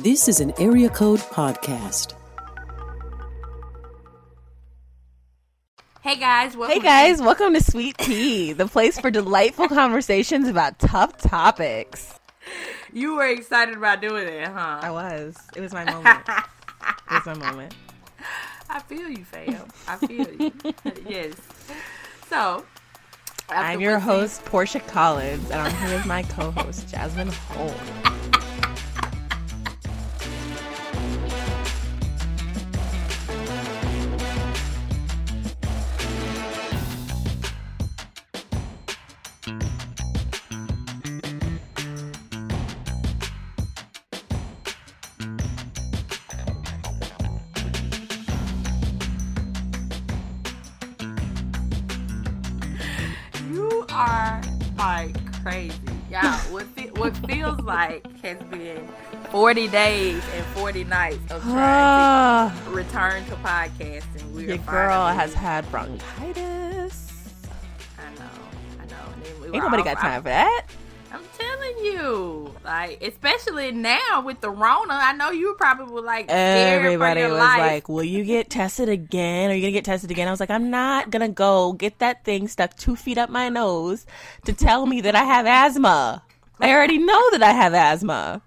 This is an Area Code Podcast. Hey guys, welcome Hey guys, welcome to Sweet Tea, the place for delightful conversations about tough topics. You were excited about doing it, huh? I was. It was my moment. it was my moment. I feel you, fam. I feel you. yes. So, after I'm your host, Portia Collins, and I'm here with my co-host, Jasmine Holmes. 40 days and 40 nights of trying to return to podcasting. We your girl has had bronchitis. I know, I know. We Ain't nobody got time for that. I'm telling you, like especially now with the Rona, I know you probably were like Everybody was life. like, "Will you get tested again? Are you gonna get tested again?" I was like, "I'm not gonna go get that thing stuck two feet up my nose to tell me that I have asthma. I already know that I have asthma."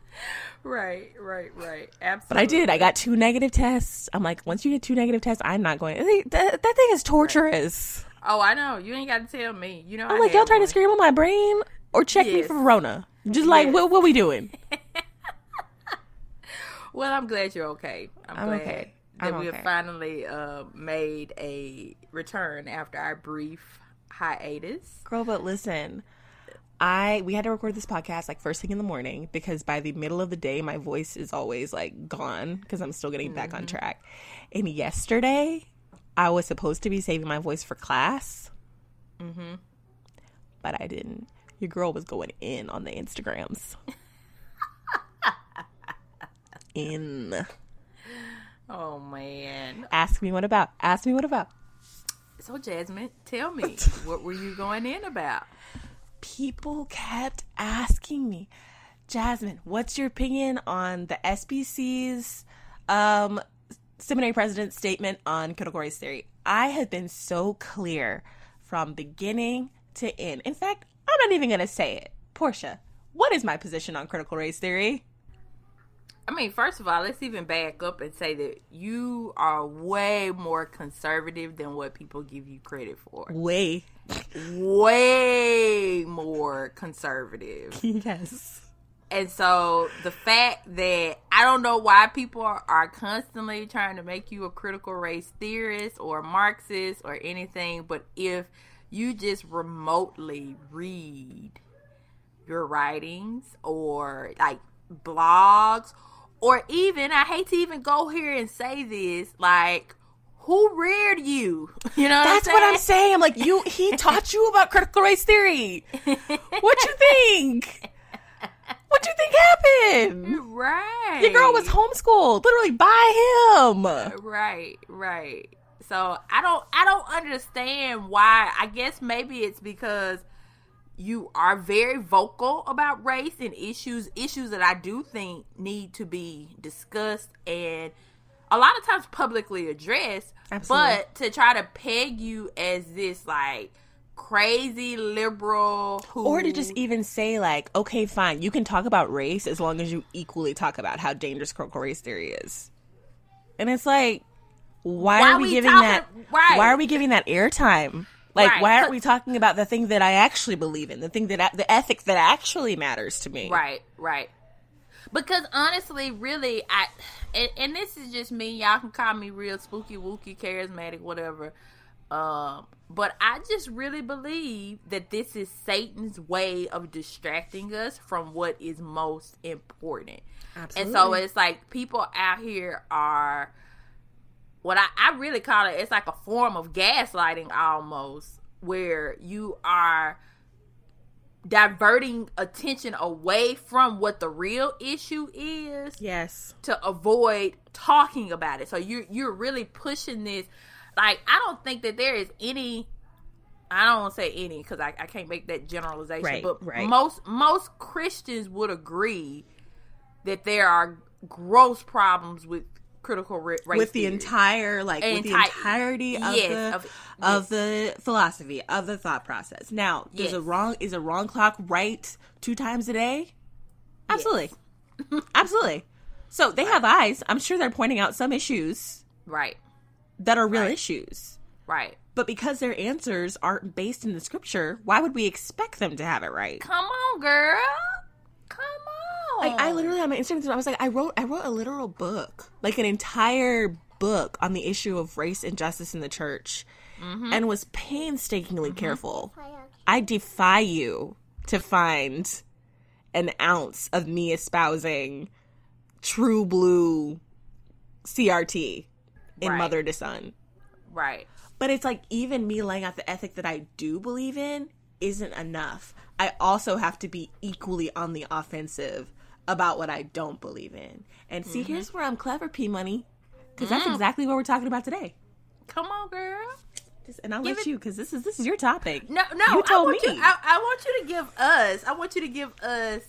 Right, right, right, absolutely. But I did. I got two negative tests. I'm like, once you get two negative tests, I'm not going. That, that thing is torturous. Oh, I know. You ain't got to tell me. You know, I'm I like, y'all trying to one. scream on my brain or check me for Rona? Just like, Yes. what, what we doing? Well, I'm glad you're okay. I'm, I'm glad okay. that I'm we okay. have finally uh, made a return after our brief hiatus. Girl, but listen, I we had to record this podcast like first thing in the morning because by the middle of the day my voice is always like gone because I'm still getting back on Mm-hmm. track. And yesterday, I was supposed to be saving my voice for class, Mm-hmm. but I didn't. Your girl was going in on the Instagrams. in. Oh man. Ask me what about. Ask me what about. So Jasmine, tell me, what were you going in about? People kept asking me, Jasmine, what's your opinion on the SBC's um, seminary president's statement on critical race theory? I have been so clear from beginning to end. In fact, I'm not even going to say it. Portia, what is my position on critical race theory? I mean, first of all, let's even back up and say that you are way more conservative than what people give you credit for. Way. Way more conservative. Yes. And so the fact that I don't know why people are, are constantly trying to make you a critical race theorist or Marxist or anything, but if you just remotely read your writings or like blogs or even I hate to even go here and say this, like who reared you? You know, That's what I'm saying. I'm like, you, he taught you about critical race theory. What you think? What do you think happened? Right. Your girl was homeschooled, literally by him. Right, right. So I don't I don't understand why. I guess maybe it's because you are very vocal about race and issues issues that I do think need to be discussed and a lot of times publicly addressed. Absolutely. But to try to peg you as this like crazy liberal who Or to just even say, like, okay, fine, you can talk about race as long as you equally talk about how dangerous critical race theory is. And it's like, why, Why are we, we giving talking- that? right. Why are we giving that airtime? Like, Right. why aren't we talking about the thing that I actually believe in, the thing that I, the ethic that actually matters to me? Right, right. Because honestly, really, I and, and this is just me. Y'all can call me real spooky, wooky, charismatic, whatever. Um, but I just really believe that this is Satan's way of distracting us from what is most important. Absolutely. And so it's like people out here are what I, I really call it, it's like a form of gaslighting almost, where you are diverting attention away from what the real issue is Yes. to avoid talking about it. So you're you're really pushing this. Like I don't think that there is any. I don't want to say any because I, I can't make that generalization. Right, but right. most most Christians would agree that there are gross problems with critical race with the theory. entire like with the entirety of Yes, the of- of, the philosophy of the thought process. Now, there's a wrong is a wrong clock right two times a day? Absolutely, absolutely. So they have eyes. I'm sure they're pointing out some issues right, that are real Right. issues. right. But because their answers aren't based in the scripture, why would we expect them to have it right? Come on, girl. Come on. Like I literally on my Instagram, I was like, I wrote, I wrote a literal book, like an entire book on the issue of race and justice in the church, mm-hmm. and was painstakingly mm-hmm. careful. I defy you to find an ounce of me espousing true blue CRT in Right. mother to son. right. But it's like even me laying out the ethic that I do believe in isn't enough. I also have to be equally on the offensive about what I don't believe in. And see, Mm-hmm. here's where I'm clever, P Money, because that's Mm. exactly what we're talking about today. Come on, girl. Just, and I'll Give let it- you, because this is this is your topic. No, no. you I told want me. You, I, I want you to give us. I want you to give us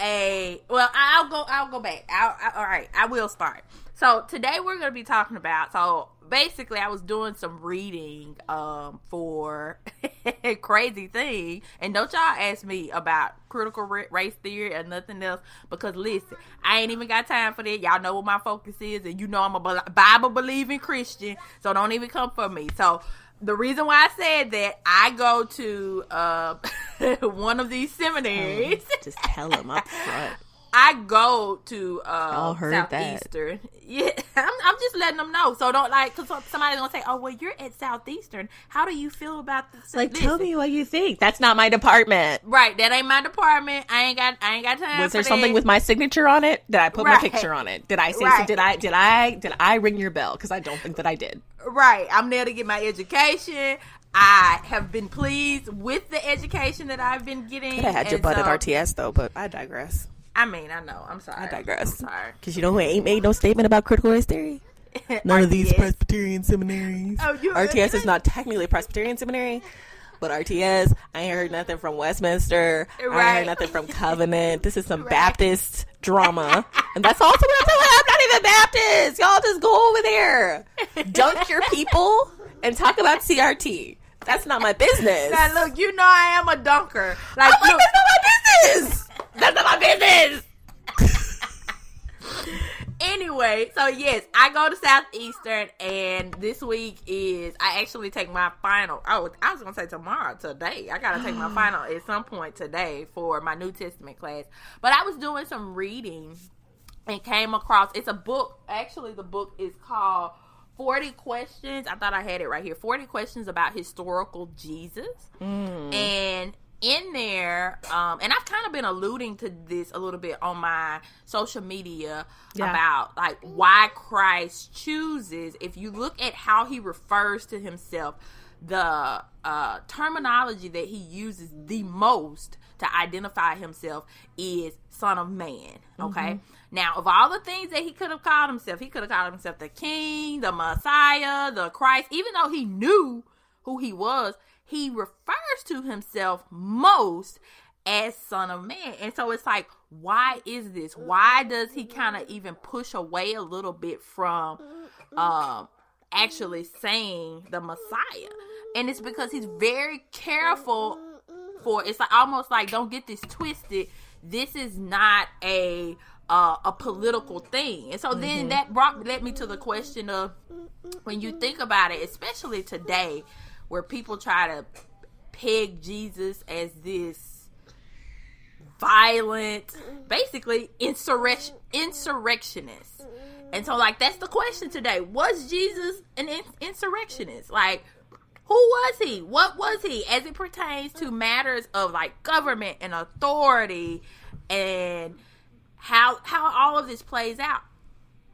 a. Well, I'll go. I'll go back. I'll, I, all right. I will start. So today we're going to be talking about. So basically, I was doing some reading um for crazy thing, and don't y'all ask me about critical race theory or nothing else because listen, I ain't even got time for that. Y'all know what my focus is, and you know I'm a Bible believing Christian, so don't even come for me. So the reason why I said that, I go to uh, one of these seminaries. Just tell him up front. I go to uh, that. Southeastern. Yeah, I'm, I'm just letting them know. So don't like because somebody's gonna say, "Oh, well, you're at Southeastern. How do you feel about this?" Like, tell me what you think. That's not my department. Right, that ain't my department. I ain't got. I ain't got time. Was there something that. with my signature on it? Did I put Right. my picture on it? Did I say? Right. Did I? Did I? Did I ring your bell? Because I don't think that I did. Right, I'm there to get my education. I have been pleased with the education that I've been getting. I had your butt at RTS though, but I digress. I mean, I know. I'm sorry. I digress. I'm sorry. Because you know who ain't made no statement about critical race theory? None of these Presbyterian seminaries. Oh, you- RTS is not technically a Presbyterian seminary, but RTS, I ain't heard nothing from Westminster. I ain't heard nothing from Covenant. This is some Baptist drama. and that's also what I'm telling you. I'm not even Baptist. Y'all just go over there. Dunk your people and talk about CRT. That's not my business. Now, look, you know I am a dunker. Like, I'm like, look, that's not my business. That's not my business. anyway, so yes, I go to Southeastern, and this week is I actually take my final. Oh, I was gonna say tomorrow, today. I gotta take my final at some point today for my New Testament class. But I was doing some reading and came across. It's a book. Actually, the book is called. 40 questions. I thought I had it right here. 40 questions about historical Jesus. Mm. And in there, um, and I've kind of been alluding to this a little bit on my social media Yeah. about like why Christ chooses. If you look at how he refers to himself, the uh, terminology that he uses the most to identify himself is Son of Man. Okay. Now, of all the things that he could have called himself, he could have called himself the King, the Messiah, the Christ. Even though he knew who he was, he refers to himself most as Son of Man. And so it's like, why is this? Why does he kind of even push away a little bit from um actually saying the Messiah? And it's because he's very careful for it's like almost like don't get this twisted. This is not a uh, a political thing, and so then that brought led me to the question of when you think about it, especially today, where people try to peg Jesus as this violent, basically insurrection insurrectionist. And so, like, that's the question today. Was Jesus an in- insurrectionist? Like, who was he? What was he as it pertains to matters of like government and authority and how how all of this plays out?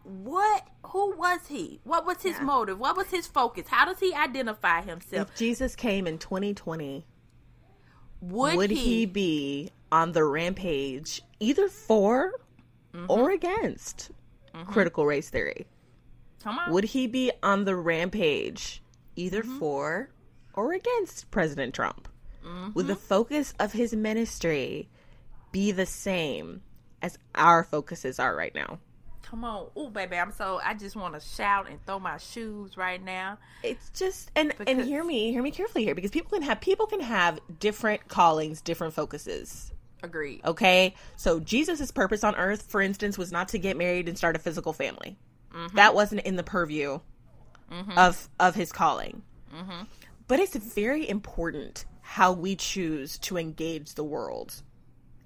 What who was he? What was his motive? What was his focus? How does he identify himself? If Jesus came in 2020, Would, would he, he be on the rampage either for mm-hmm. or against mm-hmm. critical race theory? come on? Would he be on the rampage either mm-hmm. for or against President Trump? Would the focus of his ministry be the same as our focuses are right now? Come on, oh baby, I'm so I just want to shout and throw my shoes right now. It's just and and hear me, hear me carefully here because people can have people can have different callings, different focuses. Agreed. Okay, so Jesus's purpose on earth, for instance, was not to get married and start a physical family. Mm-hmm. That wasn't in the purview mm-hmm. of of his calling. Mm-hmm. But it's very important how we choose to engage the world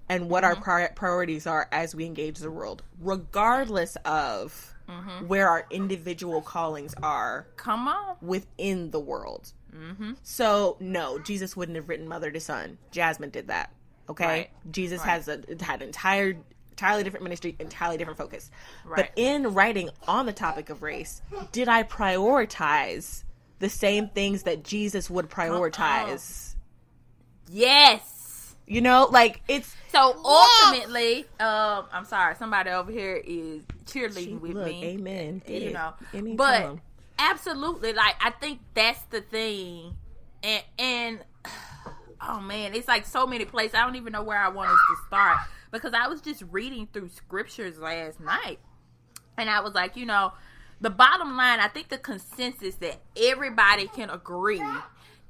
and what our mm-hmm. pri- priorities are as we engage the world, regardless of mm-hmm. where our individual callings are Come on. within the world. Mm-hmm. So no, Jesus wouldn't have written mother to son. Jasmine did that. Okay, Right. Jesus Right. has a had an entire entirely different ministry, entirely different focus. But in writing on the topic of race, did I prioritize the same things that Jesus would prioritize? Yes. You know, like it's So ultimately, um, I'm sorry, somebody over here is cheerleading with look, me. amen. Get You know, Anytime. but absolutely, like I think that's the thing, and and oh man, it's like so many places. I don't even know where I wanted to start because I was just reading through scriptures last night, and I was like, you know, the bottom line. I think the consensus that everybody can agree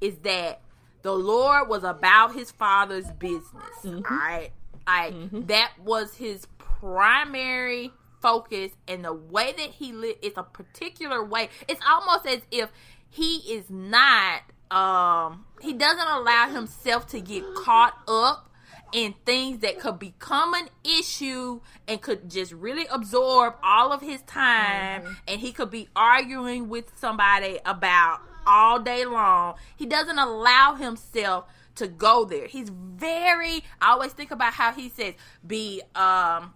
is that the Lord was about his father's business. Mm-hmm. all right. Like mm-hmm. that was his primary focus and the way that he lived it's a particular way. It's almost as if he is not um he doesn't allow himself to get caught up in things that could become an issue and could just really absorb all of his time mm-hmm. and he could be arguing with somebody about all day long. He doesn't allow himself to go there. He's very I always think about how he says be um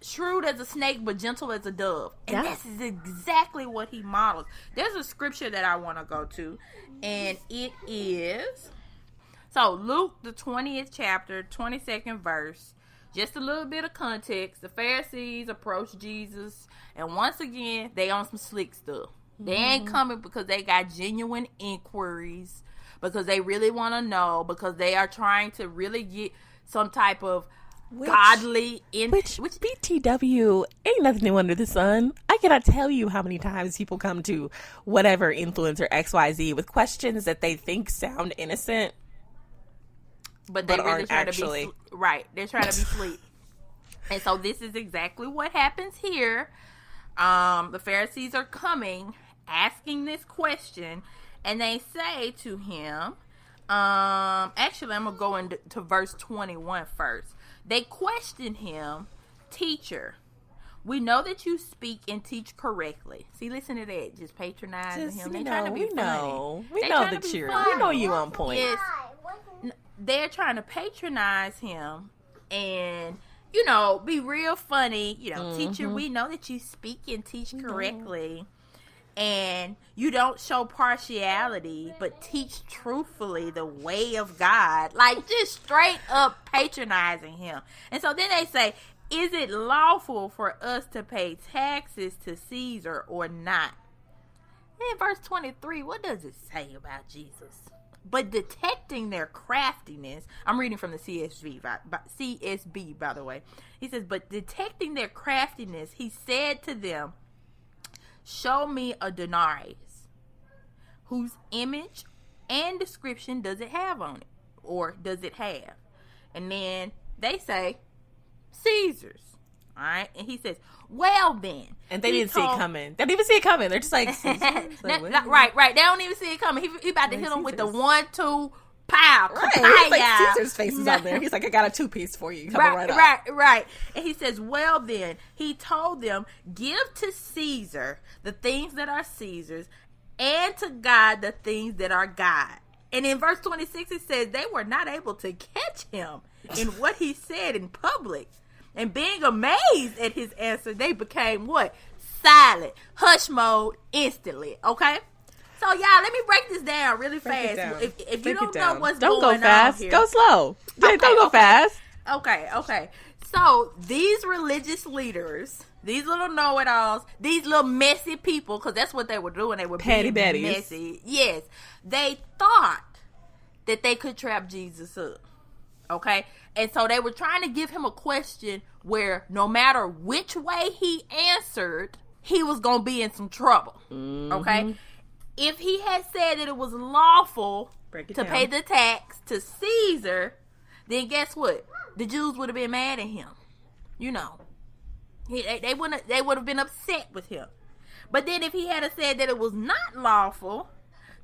shrewd as a snake but gentle as a dove. And Yeah. this is exactly what he models. There's a scripture that I want to go to and it is so Luke the 20th chapter, 22nd verse. Just a little bit of context. The Pharisees approached Jesus and once again, they on some slick stuff. They ain't coming because they got genuine inquiries, because they really want to know, because they are trying to really get some type of godly in Which, which BTW ain't nothing new under the sun. I cannot tell you how many times people come to whatever influencer XYZ with questions that they think sound innocent. but they but really try actually. to be right. They're trying to be sleep. And so this is exactly what happens here. Um, the Pharisees are coming, asking this question, and they say to him, um, actually, I'm gonna go into verse 21 first. They question him, teacher. We know that you speak and teach correctly. See, listen to that. Just patronizing Just, him. They trying to know, be we funny. know. We They know that you're, we know you on point. Yes they're trying to patronize him and you know be real funny you know Mm-hmm. teacher we know that you speak and teach correctly and you don't show partiality but teach truthfully the way of god like just straight up patronizing him and so then they say is it lawful for us to pay taxes to caesar or not in verse 23, what does it say about Jesus? But detecting their craftiness, I'm reading from the CSV, by, by, CSB, by the way. He says, But detecting their craftiness, he said to them, Show me a denarius. Whose image and description does it have on it? Or does it have? And then they say, Caesar's. All right. And he says, Well, then. And they didn't see it coming. They didn't even see it coming. They're just like, like, Not- not- right, right. They don't even see it coming. He, he about to hit them with the one, two, pow, Right. Like Caesar's face is on there. He's like, I got a two piece for you. Coming Right, right, right, right, And he says, Well, then, he told them, Give to Caesar the things that are Caesar's, and to God the things that are God. And in verse 26, it says, They were not able to catch him in what he said in public. And being amazed at his answer, they became what? Silent, hush mode instantly. Okay? So, y'all, let me break this down really Break fast. down. If, if you don't know what's Don't going go fast. on here, Go slow. Okay, Don't go okay. fast. Okay, okay. So these religious leaders, these little know-it-alls, these little messy people, because that's what they were doing. They were Patty being Betties. messy. Yes, they thought that they could trap Jesus up. Okay, And so they were trying to give him a question where no matter which way he answered, he was going to be in some trouble. Okay? Mm-hmm. If he had said that it was lawful it to down. pay the tax to Caesar, then guess what? The Jews would have been mad at him. You know. He, they, they wouldn't they would have been upset with him. But then if he had said that it was not lawful,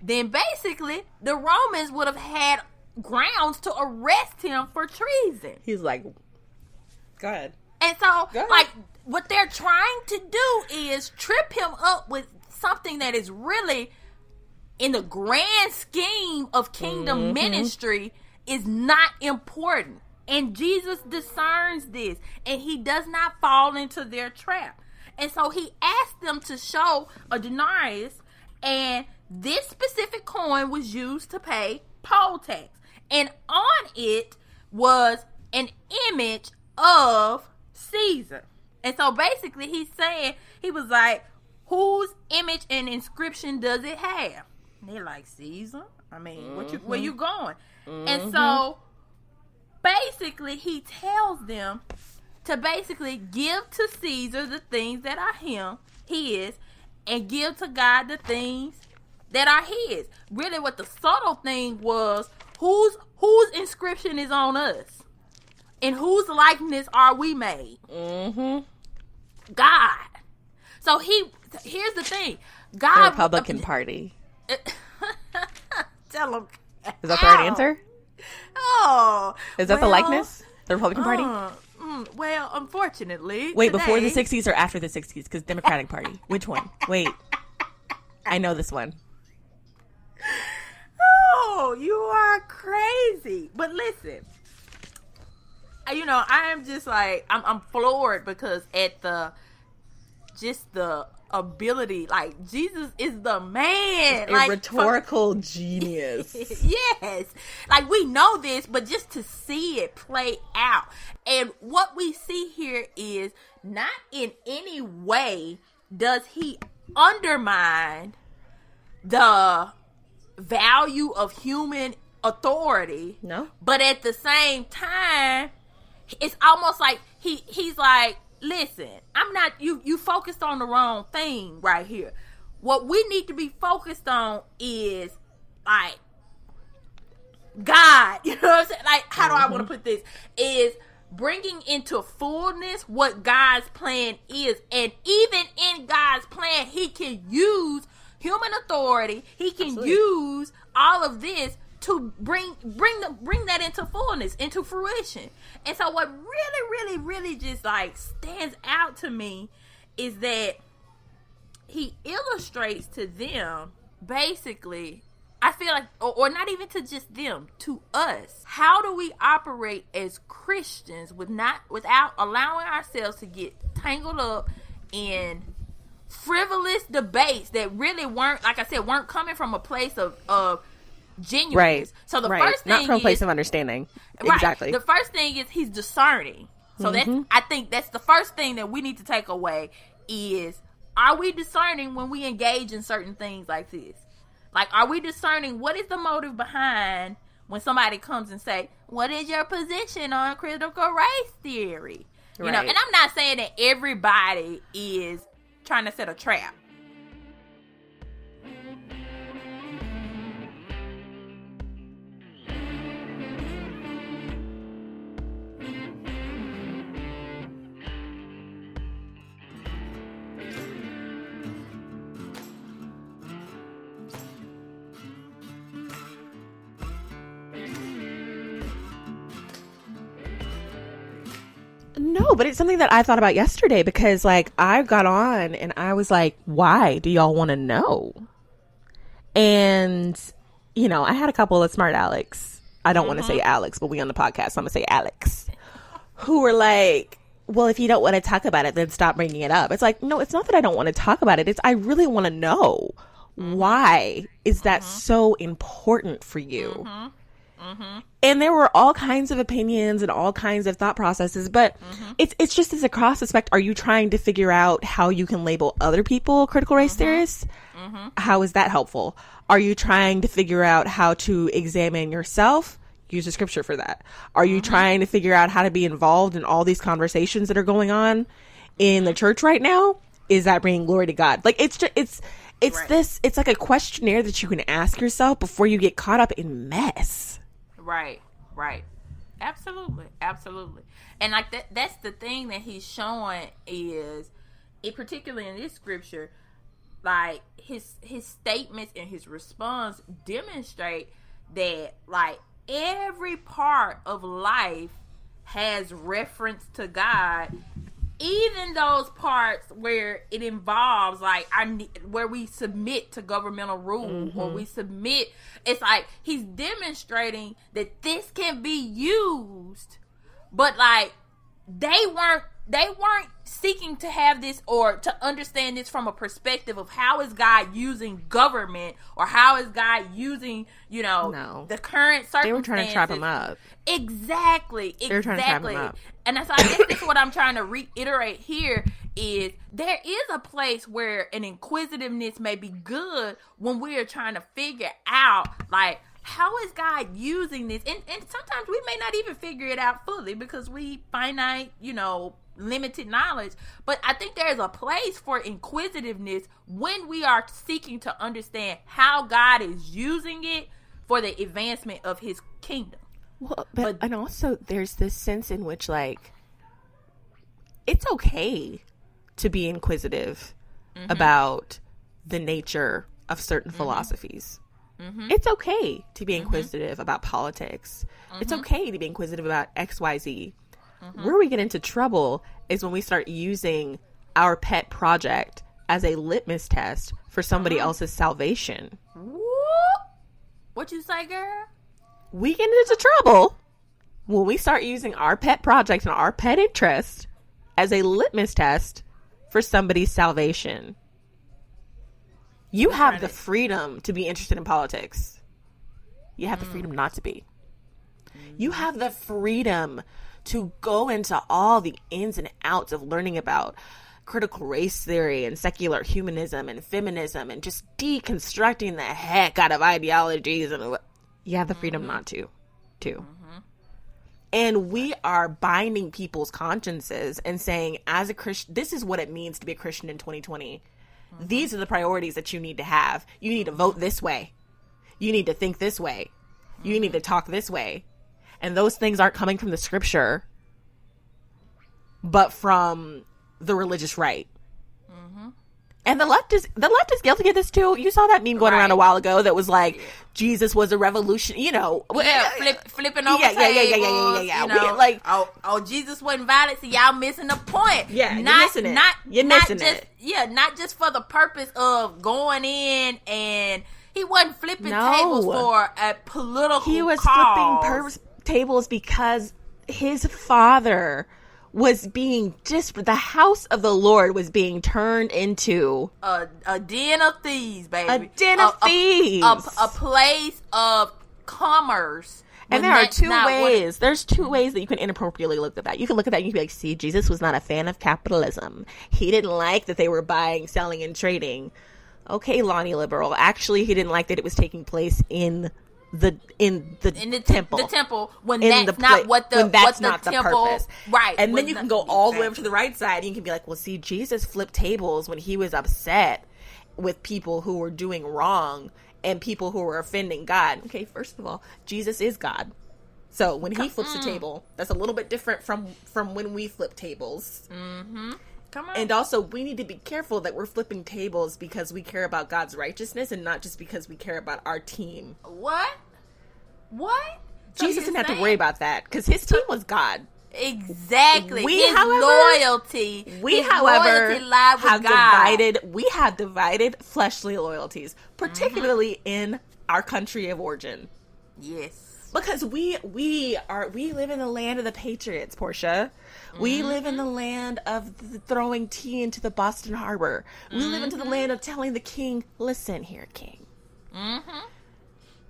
then basically the Romans would have had grounds to arrest him for treason. He's like, go ahead. And so, ahead. like, what they're trying to do is trip him up with something that is really, in the grand scheme of kingdom Mm-hmm. ministry, is not important. And Jesus discerns this, and he does not fall into their trap. And so he asked them to show a denarius, and this specific coin was used to pay poll tax. And on it was an image of Caesar. And so basically he's saying, he was like, whose image and inscription does it have? And they're like, Caesar? I mean, what you where you going? And so basically he tells them to basically give to Caesar the things that are him, his, and give to God the things that are his. Really what the subtle thing was whose whose inscription is on us? In whose likeness are we made? Mm-hmm. God. So he here's the thing. The God Republican Party. Tell him. Is that the right answer? Oh, Is that the likeness? The Republican Party? uh, mm, well, unfortunately, Wait, before the 60s or after the 60s? Because Democratic Party. Which one? Wait. I know this one. Oh, you are crazy. But listen, you know, I am just like I'm, I'm floored because at the just the ability, like Jesus is the man. like from- rhetorical genius. yes. Like we know this, but just to see it play out. And what we see here is not in any way does he undermine the value of human authority. No. But at the same time, it's almost like he he's like, listen, I'm not you you focused on the wrong thing right here. What we need to be focused on is like God, you know what I'm saying? Like, how do I want to mm-hmm. put this? Is bringing into fullness what God's plan is. And even in God's plan, He can use human authority, He can Absolutely. use all of this to bring bring the bring that into fullness, into fruition. And so what really, really, really just like stands out to me is that he illustrates to them basically i feel like or, or not even to just them to us how do we operate as christians with not without allowing ourselves to get tangled up in frivolous debates that really weren't like i said weren't coming from a place of of genuineness Right. so the right. first thing Not from a place is, of understanding. Right. Exactly. Mm-hmm. The first thing is he's discerning. So that's I think that's the first thing that we need to take away is are we discerning when we engage in certain things like this? Like are we discerning what is the motive behind when somebody comes and say, "What is your position on critical race theory?" You know, and I'm not saying that everybody is trying to set a trap. No, but it's something that I thought about yesterday because, like, I got on and I was like, why do y'all want to know? And, you know, I had a couple of smart Alex. I don't want to say mm-hmm. Alex, but we on the podcast, so I'm going to say Alex, who were like, well, if you don't want to talk about it, then stop bringing it up. It's like, no, it's not that I don't want to talk about it. It's I really want to know mm-hmm. why is that mm-hmm. so important for you? Mm-hmm. and there were all kinds of opinions and all kinds of thought processes but mm-hmm. it's it's just as a cross aspect are you trying to figure out how you can label other people critical race mm-hmm. theorists How is that helpful are you trying to figure out how to examine yourself use the scripture for that? Are you trying to figure out how to be involved in all these conversations that are going on in the church right now? Is that bringing glory to God? Like it's just it's it's Right. this it's like a questionnaire that you can ask yourself before you get caught up in mess. Right, right. Absolutely, absolutely. And like that that's the thing that he's showing is it particularly in this scripture, like his his statements and his response demonstrate that like every part of life has reference to God even those parts where it involves like I where we submit to governmental rule mm-hmm. or we submit it's like he's demonstrating that this can be used but like they weren't they weren't seeking to have this or to understand this from a perspective of how is God using government or how is God using you know No. the current circumstances They were trying to trap him up. Exactly. were trying to trap him Exactly. up. And that's I guess that's what I'm trying to reiterate here is there is a place where an inquisitiveness may be good when we are trying to figure out like how is God using this? And and sometimes we may not even figure it out fully because we finite, you know, limited knowledge. But I think there is a place for inquisitiveness when we are seeking to understand how God is using it for the advancement of his kingdom. Well, but, and also there's this sense in which like it's okay to be inquisitive mm-hmm. about the nature of certain mm-hmm. philosophies. Mm-hmm. It's okay to be inquisitive about politics. It's okay to be inquisitive about XYZ. Mm-hmm. Where we get into trouble is when we start using our pet project as a litmus test for somebody mm-hmm. else's salvation. What you say, girl? we get into trouble when we start using our pet project and our pet interest as a litmus test for somebody's salvation. You have the freedom to be interested in politics. You have the mm. freedom not to be. You mm. have the freedom to go into all the ins and outs of learning about critical race theory and secular humanism and feminism and just deconstructing the heck out of ideologies and you have the freedom mm-hmm. not to too. Mm-hmm. And we are binding people's consciences and saying as a christian this is what it means to be a christian in 2020 mm-hmm. these are the priorities that you need to have. You need to vote this way. You need to think this way. You need to talk this way and those things aren't coming from the scripture but from the religious right mm-hmm. and the left is the left is guilty of this too. You saw that meme going around a while ago that was like Jesus was a revolution. You know, Yeah, uh, flip, flipping over Yeah, yeah, yeah, yeah, yeah, yeah, yeah, yeah. You know, get, like- oh, oh, Jesus wasn't violent. So y'all missing the point. Yeah, you're not, missing it. Not, You're not missing just, it. Yeah, not just for the purpose of going in and he wasn't flipping No. tables for a political. he was cause. flipping per- tables because his father was being just the house of the Lord was being turned into a, a den of thieves, baby. A den of A- thieves. A, a place of commerce. And there are two ways. There's two ways that you can inappropriately look at that. You can look at that and you can be like, see, Jesus was not a fan of capitalism. He didn't like that they were buying, selling, and trading. Okay, Lonnie Liberal. Actually, he didn't like that it was taking place in the in the in the temple. the temple when in that's the not pla- what the when that's the not temple the purpose, right And then you not- can go all the way over to the right side, and you can be like, "Well, see, Jesus flipped tables when he was upset with people who were doing wrong and people who were offending God." Okay, first of all, Jesus is God, so when he flips a mm. table, that's a little bit different from from when we flip tables. Mm-hmm. come on And also, we need to be careful that we're flipping tables because we care about God's righteousness and not just because we care about our team. what what So Jesus didn't have to worry about that because his team was God. exactly We, his however- loyalty We, however, loyalty have God. divided. We have divided fleshly loyalties, particularly in our country of origin, yes because we we are we live in the land of the patriots, Portia. We Mm-hmm. live in the land of th- throwing tea into the Boston Harbor. We live into Mm-hmm. the land of telling the king, "Listen here, king."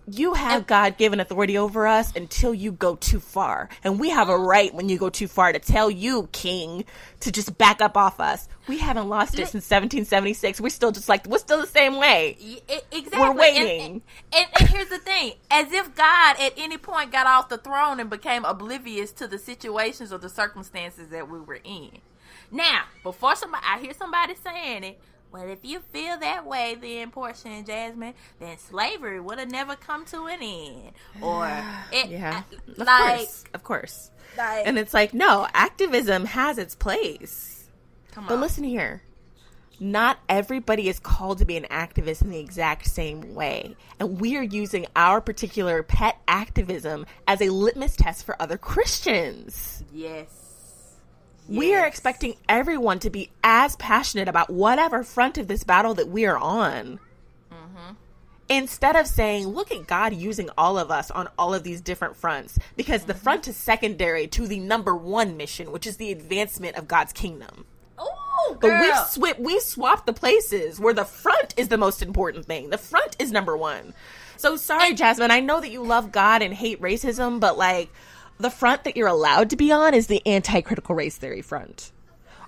You have God given authority over us until you go too far. And we have a right when you go too far to tell you, King, to just back up off us. We haven't lost it since 1776. We're still just like, we're still the same way. Exactly. We're And- waiting. And, and, and here's the thing: as if God at any point got off the throne and became oblivious to the situations or the circumstances that we were in. Now, before somebody, I hear somebody saying it. Well, if you feel that way, then Portia and Jasmine, then slavery would have never come to an end, or it, Yeah. Uh, of like, course. Of course. like, And it's like, no, activism has its place. come on. But listen here. Not everybody is called to be an activist in the exact same way. And we are using our particular pet activism as a litmus test for other Christians. yes, We are expecting everyone to be as passionate about whatever front of this battle that we are on. Mm-hmm. Instead of saying, look at God using all of us on all of these different fronts, because the mm-hmm. front is secondary to the number one mission, which is the advancement of God's kingdom. Ooh, But we've swi- we've swapped the places where the front is the most important thing. The front is number one. So sorry, Jasmine. I know that you love God and hate racism, but like the front that you're allowed to be on is the anti-critical race theory front.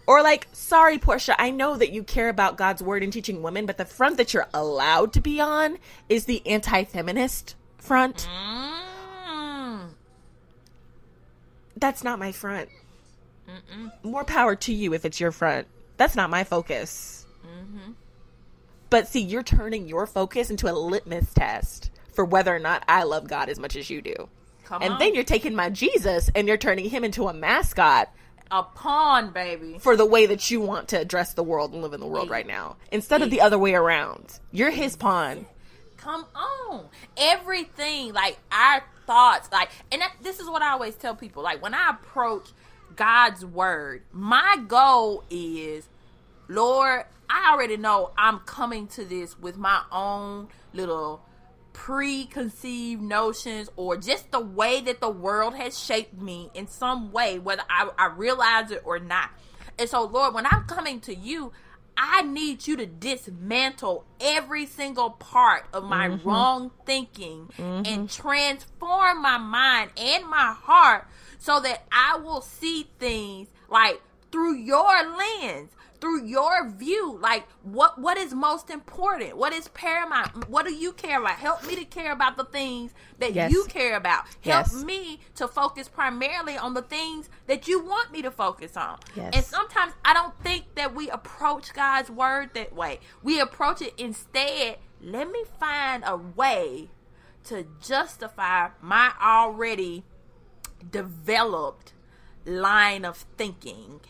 Or like, sorry, Portia. I know that you care about God's word and teaching women, but the front that you're allowed to be on is the anti-feminist front. Mm. That's not my front. More power to you if it's your front. That's not my focus. But see, you're turning your focus into a litmus test for whether or not I love God as much as you do. Come and on. then you're taking my Jesus and you're turning him into a mascot a pawn, baby. for the way that you want to address the world and live in the world right now. Instead of the other way around. You're his pawn. Come on. Everything, like our thoughts, like, and that, this is what I always tell people. Like, when I approach God's word, my goal is, Lord, I already know I'm coming to this with my own little preconceived notions or just the way that the world has shaped me in some way, whether I, I realize it or not. And so, Lord, when I'm coming to you, I need you to dismantle every single part of my mm-hmm. wrong thinking and mm-hmm. transform my mind and my heart so that I will see things like through your lens through your view like what what is most important? What is paramount? What do you care about? Help me to care about the things that Yes. you care about. Help Yes. me to focus primarily on the things that you want me to focus on. Yes. and sometimes i don't think that we approach god's word that way. We approach it instead let me find a way to justify my already developed line of thinking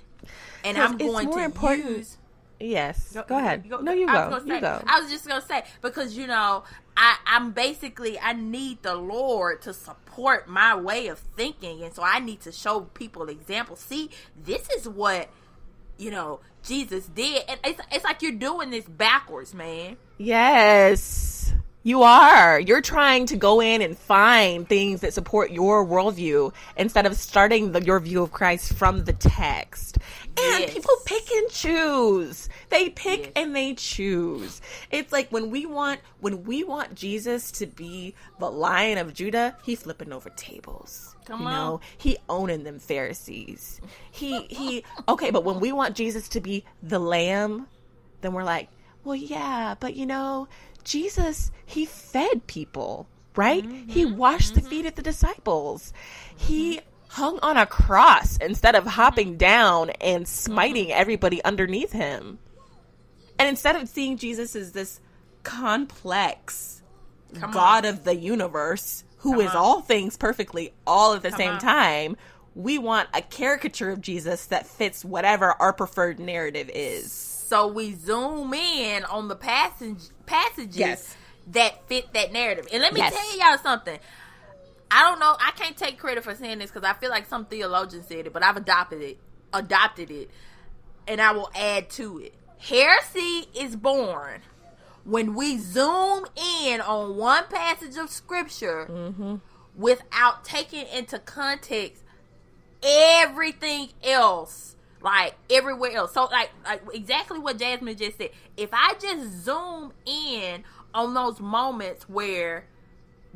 and i'm going more to important- use Yes. Go, ahead. no, you I go. was gonna You go. I was just gonna say because you know I I'm basically I need the Lord to support my way of thinking, and so I need to show people examples. See, this is what you know Jesus did, and it's it's like you're doing this backwards, man. Yes, you are. You're trying to go in and find things that support your worldview instead of starting the, your view of Christ from the text. And Yes. people pick and choose. They pick Yes. and they choose. It's like when we want when we want Jesus to be the Lion of Judah, he flipping over tables. Come you on. know, he owning them Pharisees. He he. Okay, but when we want Jesus to be the Lamb, then we're like, well, yeah, but you know, Jesus, he fed people, right? He mm-hmm. washed the mm-hmm. feet of the disciples. He mm-hmm. Hung on a cross instead of hopping mm-hmm. down and mm-hmm. smiting everybody underneath him. And instead of seeing Jesus as this complex Come God of the universe who is on. all things perfectly all at the same on. time, we want a caricature of Jesus that fits whatever our preferred narrative is. So we zoom in on the passage passages Yes. that fit that narrative. And let me Yes. tell y'all something. I don't know. I can't take credit for saying this because I feel like some theologian said it, but I've adopted it. Adopted it, and I will add to it. Heresy is born when we zoom in on one passage of scripture mm-hmm. without taking into context everything else like everywhere else so like like exactly what jasmine just said if i just zoom in on those moments where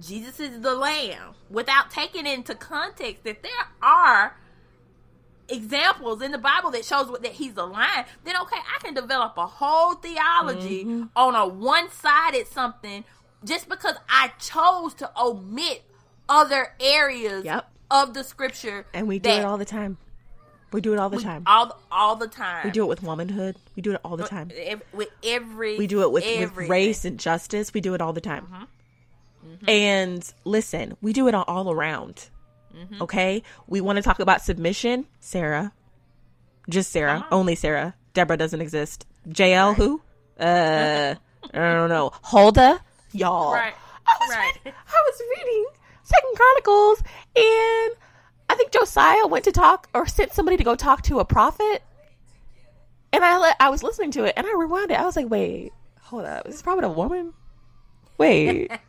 Jesus is the lamb without taking into context that there are examples in the Bible that shows that he's a lion, then okay, I can develop a whole theology Mm-hmm. on a one-sided something just because I chose to omit other areas Yep. of the scripture And we do it all the time. We do it all the time. all all the time. We do it with womanhood. We do it all the time. With every We do it with, with race and justice. We do it all the time. Mm-hmm. And listen, we do it all, around. Mm-hmm. Okay? We want to talk about submission. Sarah. Just Sarah. Only Sarah. Deborah doesn't exist. Jael who? Uh I don't know. Huldah? Y'all. Right. I was Right. reading, I was reading Second Chronicles and I think Josiah went to talk or sent somebody to go talk to a prophet. And I let, I was listening to it and I rewound it. I was like, wait, hold up. Is this prophet a woman? Wait.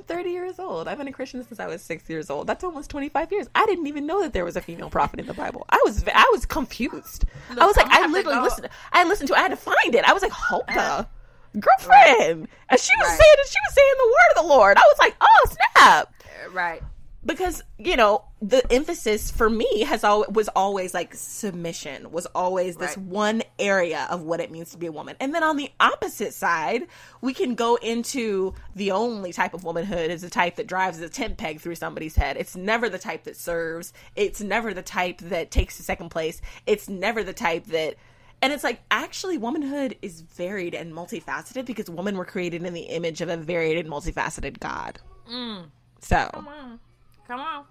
I'm 30 years old. I've been a Christian since I was six years old. That's almost 25 years. I didn't even know that there was a female prophet in the Bible. I was I was confused. I was like, I literally listened. I listened to. it. I had to find it. I was like, hold up, girlfriend, and she was Right. saying she was saying the word of the Lord. I was like, oh snap right. because you know the emphasis for me has always was always like submission was always this Right. one area of what it means to be a woman and then on the opposite side we can go into the only type of womanhood is the type that drives a tent peg through somebody's head it's never the type that serves it's never the type that takes the second place it's never the type that and it's like actually womanhood is varied and multifaceted because women were created in the image of a varied and multifaceted god mm. so Come on. Come on.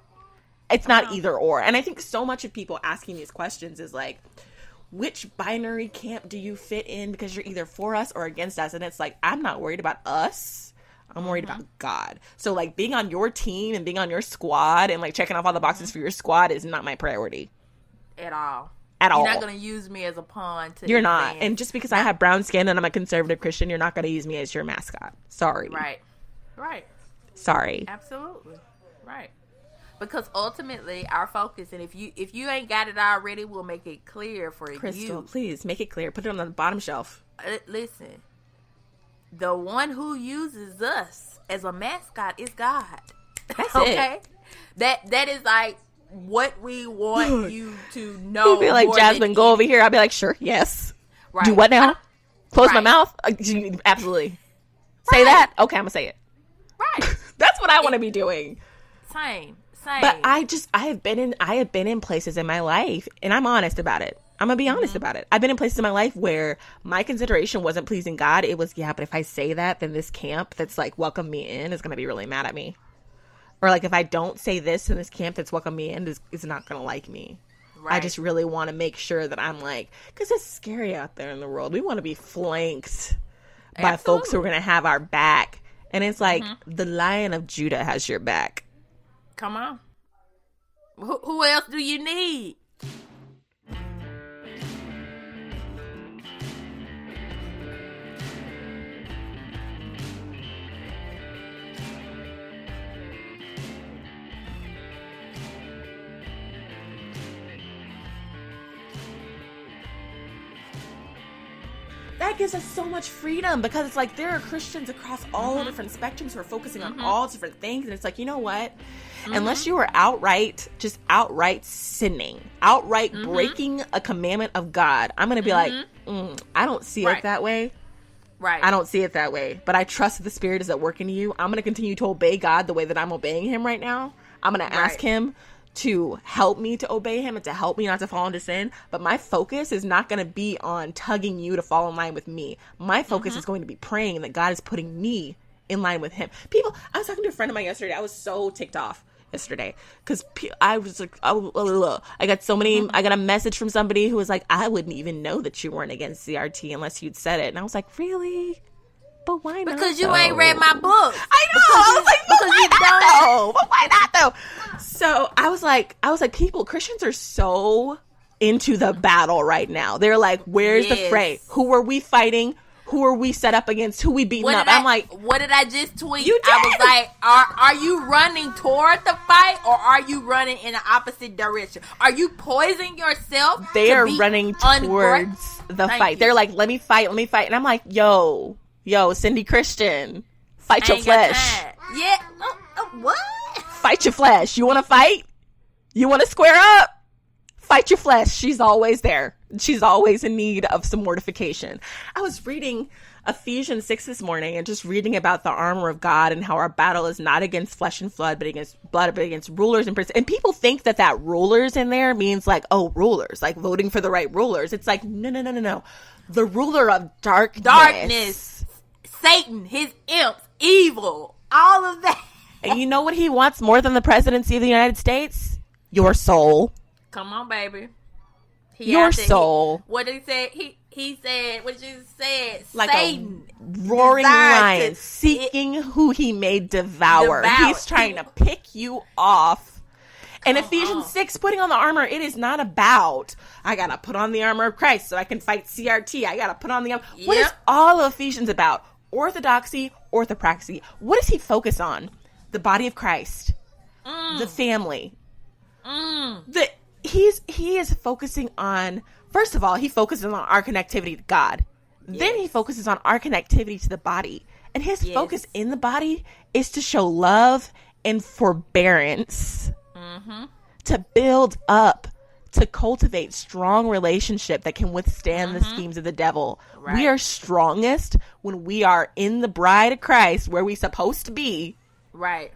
It's not either or. And I think so much of people asking these questions is like, which binary camp do you fit in because you're either for us or against us? And it's like, I'm not worried about us. I'm worried mm-hmm. about God. So like being on your team and being on your squad and like checking off all the boxes mm-hmm. for your squad is not my priority At all. at all. You're not going to use me as a pawn to You're not. advance. And just because I have brown skin and I'm a conservative Christian, you're not going to use me as your mascot. Sorry. Right. Right. Sorry. Absolutely. Right. Because ultimately our focus and if you if you ain't got it already, we'll make it clear for you. Crystal, you. please make it clear. Put it on the bottom shelf. Uh, listen. The one who uses us as a mascot is God. That's it. okay? That that is like what we want you to know. Be like, Jasmine, go over here. I'll be like, sure, yes. Right. Do what now? Close my mouth? Uh, Absolutely. Say that? Okay, I'm gonna say it. Right. That's what I want to be doing. Same. Same. But I just I have been in I have been in places in my life and I'm honest about it. I'm gonna be Mm-hmm. honest about it. I've been in places in my life where my consideration wasn't pleasing God. It was, yeah, but if I say that, then this camp that's like welcome me in is gonna be really mad at me. Or like if I don't say this in this camp that's welcome me in is, is not gonna like me. I just really want to make sure that I'm like, because it's scary out there in the world. We want to be flanked by folks who are going to have our back. And it's like, Mm-hmm. the Lion of Judah has your back. Come on. Who, who else do you need? Gives us so much freedom because it's like there are Christians across all Mm-hmm. different spectrums who are focusing on all different things. And it's like, you know what? Mm-hmm. Unless you are outright, just outright sinning, outright Mm-hmm. breaking a commandment of God, I'm going to be like, mm, I don't see Right. it that way. Right. I don't see it that way, but I trust the Spirit is at work in you. I'm going to continue to obey God the way that I'm obeying Him right now. I'm going to ask Right. Him to help me to obey Him and to help me not to fall into sin. But my focus is not going to be on tugging you to fall in line with me. My focus Mm-hmm. is going to be praying that God is putting me in line with Him. People, I was talking to a friend of mine yesterday. I was so ticked off yesterday because I was like, oh, I got so many. Mm-hmm. I got a message from somebody who was like, I wouldn't even know that you weren't against CRT unless you'd said it, and I was like, really? But why not? because you though? ain't read my book. I know. I was like, but why you not don't- though? But why not though? So I was like, I was like, people, Christians are so into the battle right now. They're like, where's the fray? Who are we fighting? Who are we set up against? Who we beating up? I, I'm like, what did I just tweet? You I was like, are are you running toward the fight or are you running in the opposite direction? Are you poisoning yourself? they are running ungra- towards the Thank fight. you. They're like, let me fight, let me fight. And I'm like, yo, yo, Cindy Christian, Fight your flesh. Yeah. Oh, oh, what? Fight your flesh. You want to fight? You want to square up? Fight your flesh. She's always there. She's always in need of some mortification. I was reading Ephesians 6 this morning and just reading about the armor of God and how our battle is not against flesh and blood, but against blood, but against rulers and principalities. And people think that that rulers in there means like, oh, rulers, like voting for the right rulers. It's like, no, no, no, no, no. The ruler of darkness. Darkness, Satan, his imps, evil, all of that. And you know what he wants more than the presidency of the United States? Your soul. Come on, baby. He Your there- he- soul. what did he say? He he said what you said. Like Satan. a roaring lion seeking who he may devour. Devour. He's trying to pick you off. And Ephesians on. 6, putting on the armor, it is not about, I gotta put on the armor of Christ so I can fight CRT. I gotta put on the armor. What is all of Ephesians about? Orthodoxy, orthopraxy. What does he focus on? The body of Christ, the family, Mm. the he's he is focusing on first of all he focuses on our connectivity to god then he focuses on our connectivity to the body and his Yes. focus in the body is to show love and forbearance Mm-hmm. to build up to cultivate strong relationship that can withstand the schemes of the devil we Mm-hmm. Are strongest when we are in the bride of christ where we supposed to be Right.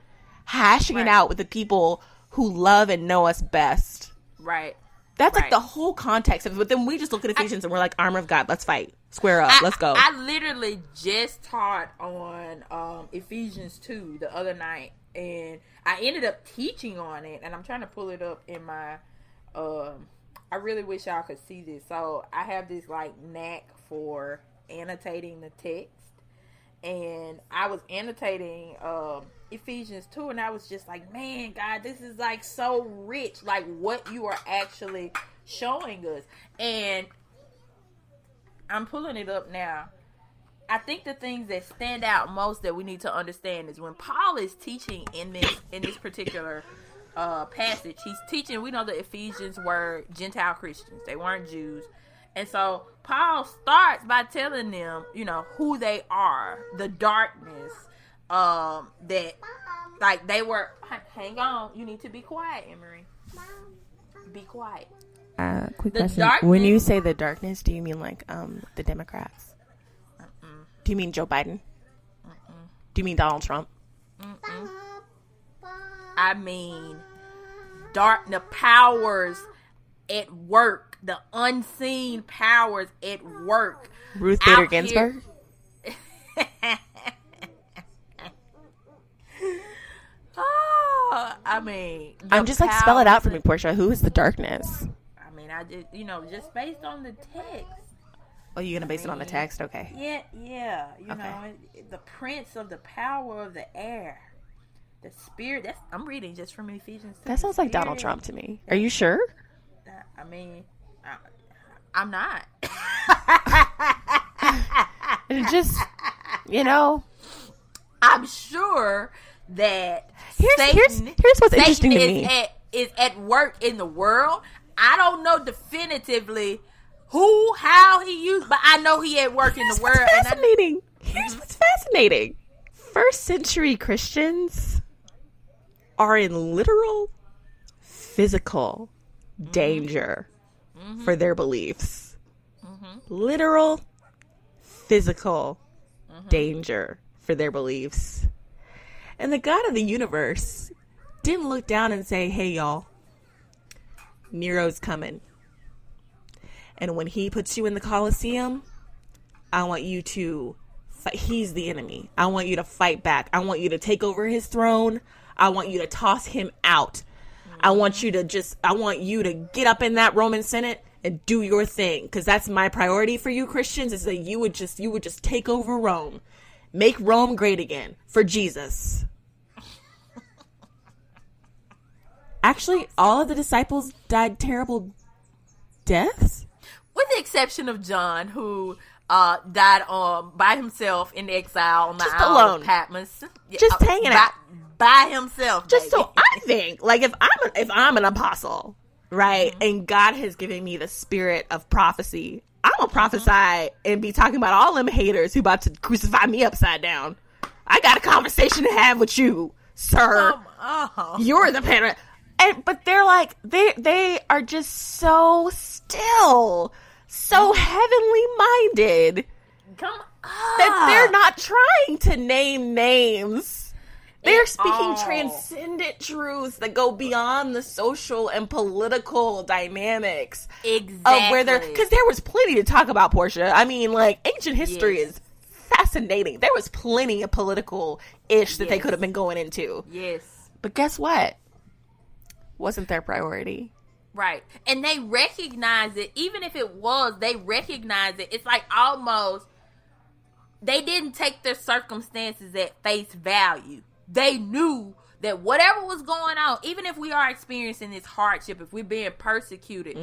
hashing it out with the people who love and know us best Right. that's like the whole context of it. But then we just look at Ephesians and we're like, armor of God, let's fight. Square up, I- let's go. I literally just taught on um, Ephesians 2 the other night, and I ended up teaching on it, and I'm trying to pull it up in my. Um, I really wish y'all could see this. So I have this like knack for annotating the text, and I was annotating um, Ephesians 2, and I was just like, man, God, this is like so rich, like what you are actually showing us. And I'm pulling it up now. I think the things that stand out most that we need to understand is when Paul is teaching in this in this particular uh, passage, he's teaching. We know the Ephesians were Gentile Christians; they weren't Jews, and so Paul starts by telling them, you know, who they are, the darkness um, that, like they were. Hang on, you need to be quiet, Emery. Be quiet. uh, quick The question: darkness- When you say the darkness, do you mean like um the Democrats? Do you mean Joe Biden? Do you mean Donald Trump? I mean, dark the powers at work, the unseen powers at work. Ruth Bader Ginsburg? Oh, I mean, I'm just like spell it out for me, Portia. Who is the darkness? I mean, I just you know just based on the text. Oh, you're gonna base it on the text? Okay. Yeah, yeah. You Okay. know, the prince of the power of the air, the spirit. That's I'm reading just from Ephesians. That sounds like Donald Trump to me. Are you sure? I mean, I, I'm not. Just, you know, I'm sure that Here's- Satan, here's- here's what's Satan interesting to me. At, is at work in the world. I don't know definitively who, how he used, but I know he at work in the world. And I, fascinating. Here's what's fascinating. First century Christians are in literal physical danger for their beliefs. Literal physical danger for their beliefs. And the God of the universe didn't look down and say, hey, y'all, Nero's coming. And when he puts you in the Colosseum, I want you to fight. He's the enemy. I want you to fight back. I want you to take over his throne. I want you to toss him out. I want you to just, I want you to get up in that Roman Senate and do your thing. Cause that's my priority for you Christians is that you would just, you would just take over Rome. Make Rome great again for Jesus. Actually, all of the disciples died terrible deaths. with the exception of John, who uh, died um, by himself in exile on the Just island alone. of Patmos. Just uh, hanging by, out. By himself. just so. I think, like if I'm a, if I'm an apostle, right, mm-hmm. and God has given me the spirit of prophecy, I'm gonna prophesy mm-hmm. and be talking about all them haters who about to crucify me upside down. I got a conversation to have with you, sir. Come on. You're the parent. And but they're like they they are just so still, so mm-hmm. heavenly minded Come on. that they're not trying to name names. They're speaking all. transcendent truths that go beyond the social and political dynamics exactly of where they're because there was plenty to talk about Portia. I mean, like ancient history Yes. is fascinating. There was plenty of political ish that they could have been going into. yes. But guess what? Wasn't their priority. Right. And they recognize it, even if it was, they recognize it. It's like almost they didn't take their circumstances at face value. They knew that whatever was going on, even if we are experiencing this hardship, if we're being persecuted,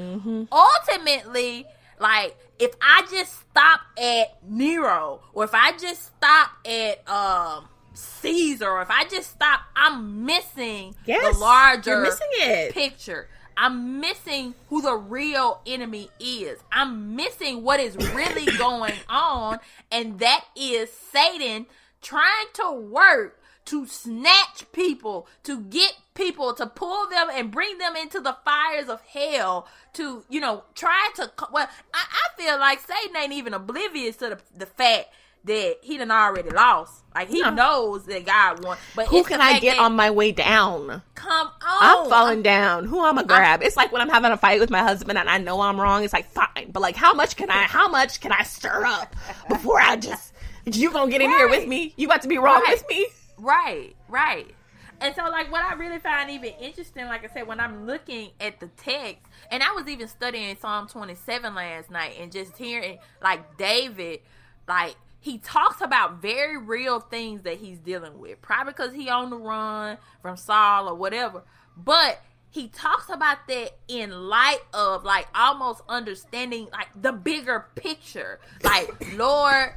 ultimately, like if I just stop at Nero, or if I just stop at um Caesar, or if I just stop, I'm missing Yes, the larger you're missing it. picture. I'm missing who the real enemy is. I'm missing what is really going on, and that is Satan trying to work to snatch people, to get people, to pull them and bring them into the fires of hell, to, you know, try to. Well, I, I feel like Satan ain't even oblivious to the, the fact that he done already lost. Like, he No. knows that God won. But Who can I get that- on my way down? Come on. I'm falling down. Who I'm gonna grab? It's like when I'm having a fight with my husband and I know I'm wrong. It's like fine, but like how much can I? How much can I stir up before I just? You gonna get in here with me? You about to be wrong Right. with me? Right, right. And so, like, what I really find even interesting, like I said, when I'm looking at the text, and I was even studying Psalm 27 last night and just hearing, like, David, like, he talks about very real things that he's dealing with. Probably because he on the run from Saul or whatever. But he talks about that in light of, like, almost understanding, like, the bigger picture. Like, Lord,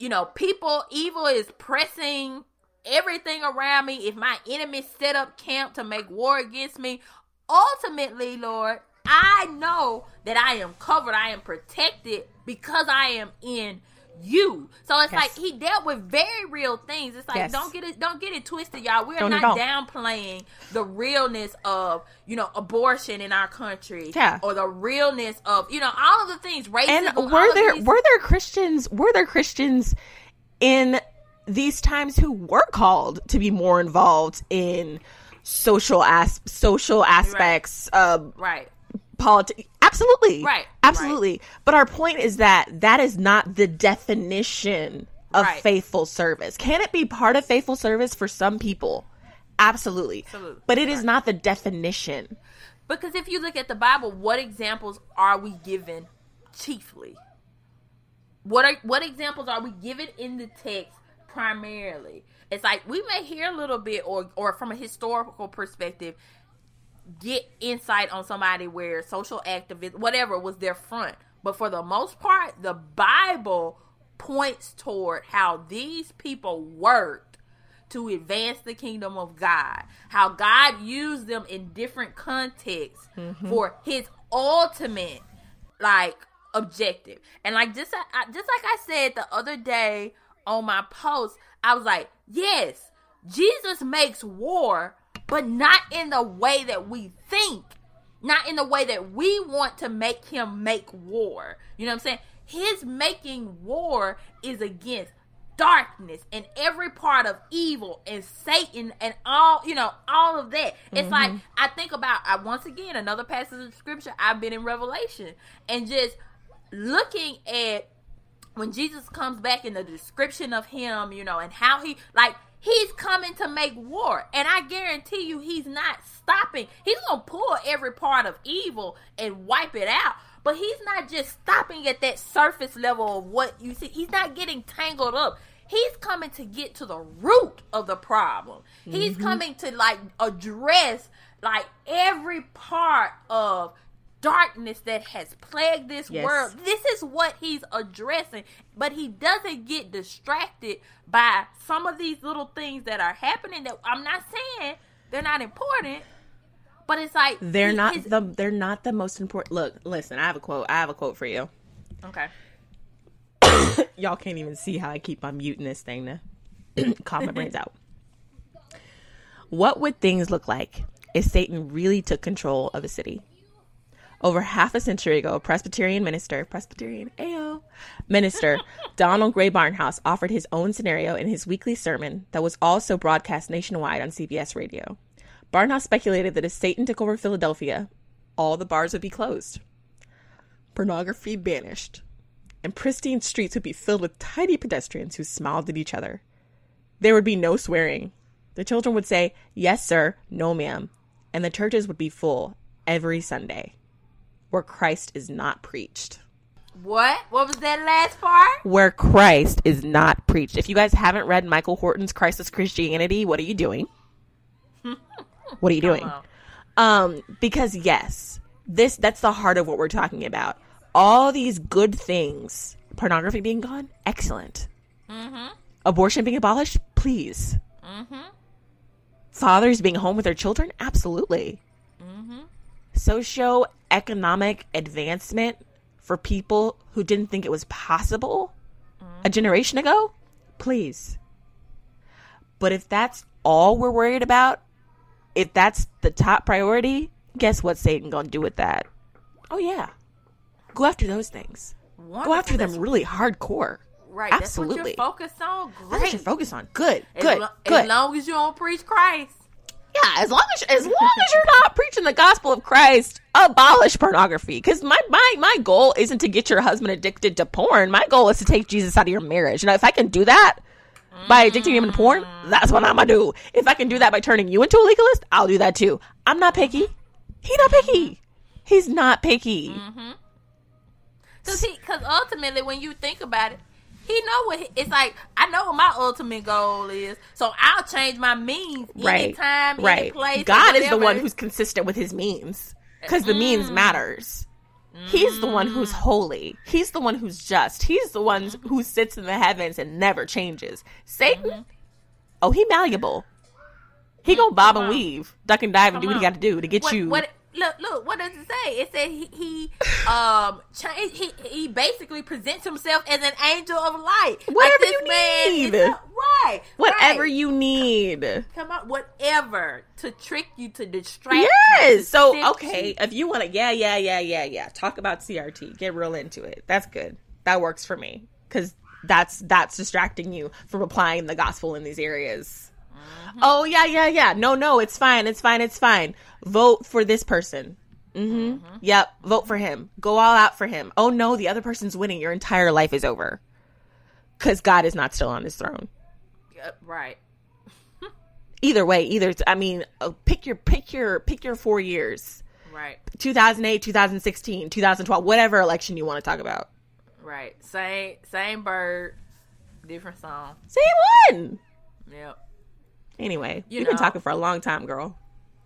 you know, people, evil is pressing everything around me. If my enemies set up camp to make war against me, ultimately, Lord, I know that I am covered, I am protected because I am in you. So it's Yes. like he dealt with very real things. It's like Yes. don't get it don't get it twisted, y'all. We're Don't not downplaying the realness of, you know, abortion in our country. Yeah. Or the realness of, you know, all of the things, racism. And were there these- were there Christians? Were there Christians in these times who were called to be more involved in social as social aspects of right. politics. Absolutely. Right, Absolutely. But our point is that that is not the definition of Right. faithful service. Can it be part of faithful service for some people? Absolutely. Absolutely. But it is not the definition. Because if you look at the Bible, what examples are we given chiefly? What are what examples are we given in the text primarily? It's like we may hear a little bit or or from a historical perspective get insight on somebody where social activist whatever was their front. But for the most part, the Bible points toward how these people worked to advance the kingdom of God. How God used them in different contexts mm-hmm. for his ultimate like objective. And like just just like I said the other day on my post, I was like, "Yes, Jesus makes war, but not in the way that we think. Not in the way that we want to make him make war. You know what I'm saying? His making war is against darkness and every part of evil and Satan and all you know all of that. It's like mm-hmm. I think about I once again another passage of scripture I've been in Revelation and just looking at when Jesus comes back in the description of him, you know, and how he like he's coming to make war. And I guarantee you he's not stopping. He's going to pull every part of evil and wipe it out. But he's not just stopping at that surface level of what you see. He's not getting tangled up. He's coming to get to the root of the problem. He's mm-hmm. coming to like address like every part of darkness that has plagued this Yes. world. This is what he's addressing, but he doesn't get distracted by some of these little things that are happening that I'm not saying they're not important, but it's like They're he- not his- the they're not the most important. Look, listen, I have a quote. I have a quote for you. Okay. Y'all can't even see how I keep on muting this thing now. Cough my brains out. What would things look like if Satan really took control of a city? Over half a century ago, Presbyterian minister, Presbyterian AO minister Donald Grey Barnhouse offered his own scenario in his weekly sermon that was also broadcast nationwide on CBS radio. Barnhouse speculated that if Satan took over Philadelphia, all the bars would be closed, pornography banished, and pristine streets would be filled with tidy pedestrians who smiled at each other. There would be no swearing. The children would say, Yes, sir, no, ma'am, and the churches would be full every Sunday where Christ is not preached. What? What was that last part? Where Christ is not preached. If you guys haven't read Michael Horton's Christless Christianity, what are you doing? what are you doing? Um, because yes, this that's the heart of what we're talking about. All these good things, pornography being gone, excellent. Abortion being abolished, please. Fathers being home with their children, absolutely. Socio-economic advancement for people who didn't think it was possible a generation ago, please. But if that's all we're worried about, if that's the top priority, guess what Satan gonna do with that? Oh yeah, go after those things. Go after them really hardcore. Right. Absolutely. That's what you're focused on. That's Great. what you focus on. Good, As good, lo- good. As long as you don't preach Christ. Yeah, as long as as long as you're not preaching the gospel of Christ, abolish pornography. Because my my my goal isn't to get your husband addicted to porn. My goal is to take Jesus out of your marriage. Now, if I can do that by addicting him to porn, that's what I'm gonna do. If I can do that by turning you into a legalist, I'll do that too. I'm not picky. Mm-hmm. He's not picky. He's not picky. Mm-hmm. Cause he, cause ultimately, when you think about it, he know what it's like. I know what my ultimate goal is, so I'll change my means Right. anytime, any right. place. God is the one who's consistent with his means because the Mm. means matters. He's the one who's holy. He's the one who's just. He's the one who sits in the heavens and never changes. Satan, Mm-hmm. oh, he malleable. He gonna bob and on. weave, duck and dive, and do what he got to do to get What, you. what? Look, look. What does it say? It said he, he um change. He he basically presents himself as an angel of light. Whatever this you need. a- right. Whatever right. you need. come on, whatever to trick you to distract. you, to Yes. So okay, you. if you want to, yeah, yeah, yeah, yeah, yeah. Talk about CRT. Get real into it. That's good. That works for me because that's that's distracting you from applying the gospel in these areas. Oh yeah, yeah, yeah. No, no, it's fine. It's fine. It's fine. Vote for this person. hmm Yep. Vote for him. Go all out for him. Oh no, the other person's winning. Your entire life is over because God is not still on his throne Yep, right. either way either i mean uh, pick your pick your pick your four years Right. 2008 2016 2012 whatever election you want to talk about Right. Same same bird, different song. same one Yep. Anyway You you've been talking for a long time girl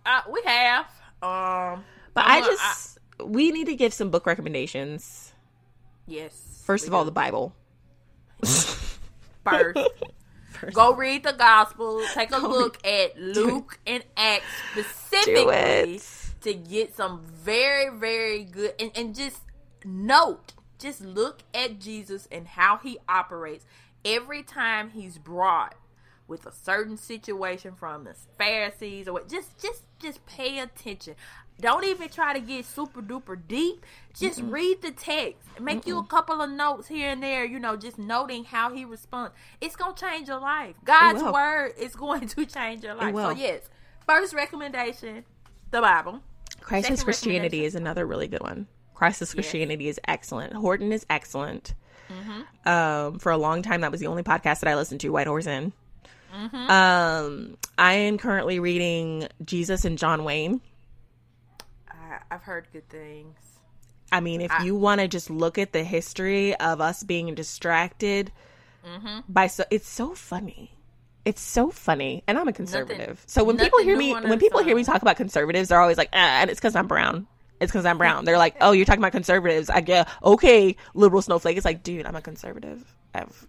Uh, we have. Um but I'm i gonna- just we need to give some book recommendations yes. first of all the bible first. Go read the gospel. Take a look at Luke and Acts specifically to get some very, very good and, and just note, just look at Jesus and how he operates every time he's brought with a certain situation from the Pharisees or what just just just pay attention. Don't even try to get super duper deep. Just read the text. Make you a couple of notes here and there, you know, just noting how he responds. It's gonna change your life. God's word is going to change your life. So yes. First recommendation, the Bible. christless Second christianity is another really good one christless christianity is excellent horton is excellent Mm-hmm. um for a long time that was the only podcast that i listened to white horse inn Mm-hmm. um i am currently reading jesus and john wayne I, I've heard good things. I mean, if you want to just look at the history of us being distracted Mm-hmm. by so, it's so funny. It's so funny, and I'm a conservative. so when people hear me, when the people hear me talk about conservatives, they're always like, ah, and it's because I'm brown. It's because I'm brown. They're like, oh, you're talking about conservatives. I get okay, liberal snowflake. It's like, dude, I'm a conservative. I've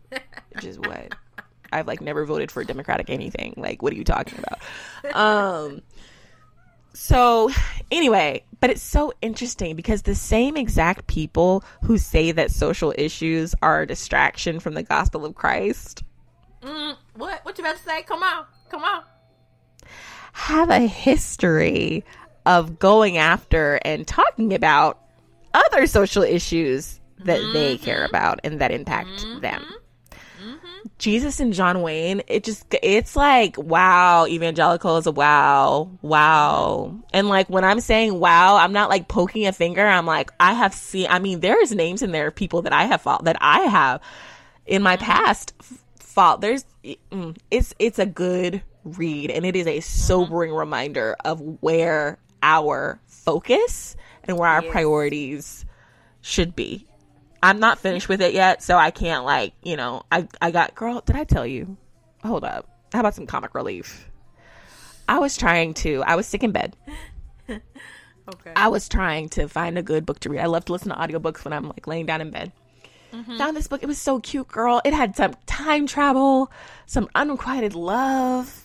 just what? I've like never voted for a Democratic anything. Like, what are you talking about? Um. So, anyway, but it's so interesting because the same exact people who say that social issues are a distraction from the gospel of Christ Mm, what? What you about to say? Come on, come on. have a history of going after and talking about other social issues that they care about and that impact them. Jesus and John Wayne, it just it's like wow, evangelical is a wow, wow. And like when I'm saying wow, I'm not like poking a finger. I'm like I have seen I mean there's names in there of people that I have fought that I have in my past fought. There's mm, it's it's a good read and it is a sobering reminder of where our focus and where our Yes. priorities should be. I'm not finished with it yet, so I can't like, you know, I I got girl, did I tell you? Hold up. How about some comic relief? I was trying to I was sick in bed. Okay. I was trying to find a good book to read. I love to listen to audiobooks when I'm like laying down in bed. Mm-hmm. Found this book. It was so cute, girl. It had some time travel, some unrequited love,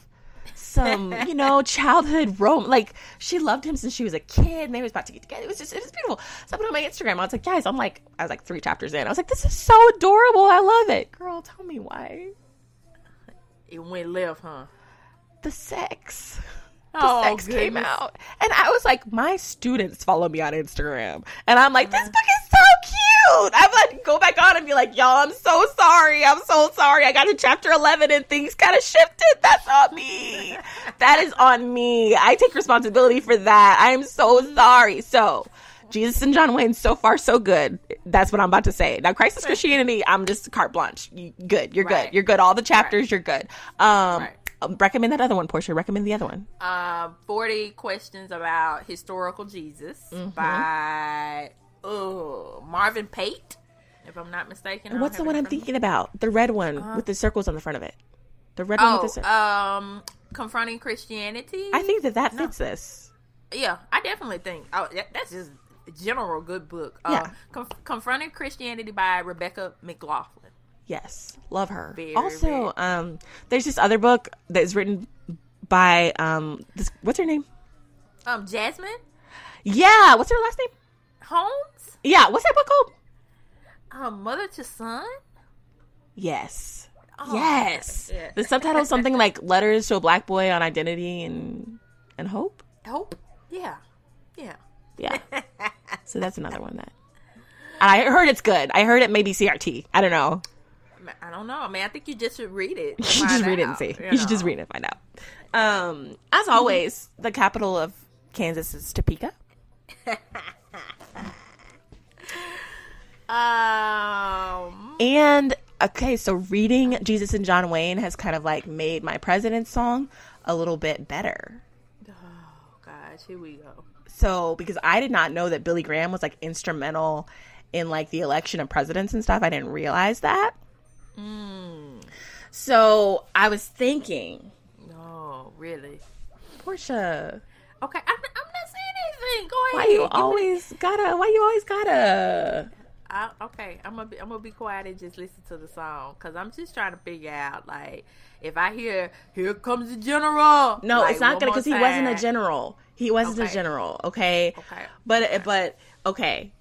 some, you know, childhood rom like she loved him since she was a kid and they was about to get together. It was just it was beautiful. So I put it on my Instagram. I was like, guys, I'm like I was like three chapters in. I was like, this is so adorable. I love it. Girl, tell me why. it went left, huh? The sex. The Oh, sex came out. And I was like, my students follow me on Instagram. And I'm like, this Uh-huh. book is so cute. I'm like, go back on and be like, y'all, I'm so sorry. I'm so sorry. I got to chapter 11 and things kind of shifted. That's on me. that is on me. I take responsibility for that. I am so sorry. So, Jesus and John Wayne, so far, so good. That's what I'm about to say. Now, Christless Christianity, I'm just carte blanche. You, good. You're Right. good. You're good. All the chapters, you're good. Um, Right. recommend that other one, Portia. Recommend the other one. Um, 40 questions about historical Jesus Mm-hmm. by uh, Marvin Pate, if I'm not mistaken. What's the one I'm thinking about? The red one with the circles on the front of it. The red one Oh, with the circles. um, confronting Christianity. I think that that fits this. yeah, I definitely think. Oh, that, that's just a general good book. Uh, Yeah. Conf- confronting Christianity by Rebecca McLaughlin. Yes, love her. Very, also, um, there's this other book that is written by um, this, what's her name? Um, Jasmine Yeah, what's her last name? Holmes. Yeah, what's that book called? Um, Mother to Son. Yes, Oh, yes. yeah. The subtitle is something like "Letters to a Black Boy on Identity and and Hope." Hope. Yeah. Yeah. Yeah. so that's another one that. I heard it's good. I heard it maybe CRT. I don't know. I don't know. I mean, I think you just should read it. You should just read it and see. You, should just read it and find out. Um, as always, the capital of Kansas is Topeka. Um. And okay, so reading Jesus and John Wayne has kind of like made my president's song a little bit better. Oh gosh, here we go. So because I did not know that Billy Graham was like instrumental in like the election of presidents and stuff, I didn't realize that. So I was thinking, No, really. Portia, Okay, I'm, I'm not saying anything. Go ahead. why you always gotta? Why you always gotta? I, okay, I'm gonna be, I'm gonna be quiet and just listen to the song because I'm just trying to figure out like if I hear "Here comes the general." No, like, it's not gonna because he wasn't a general. He wasn't a general. Okay. Okay. But but okay.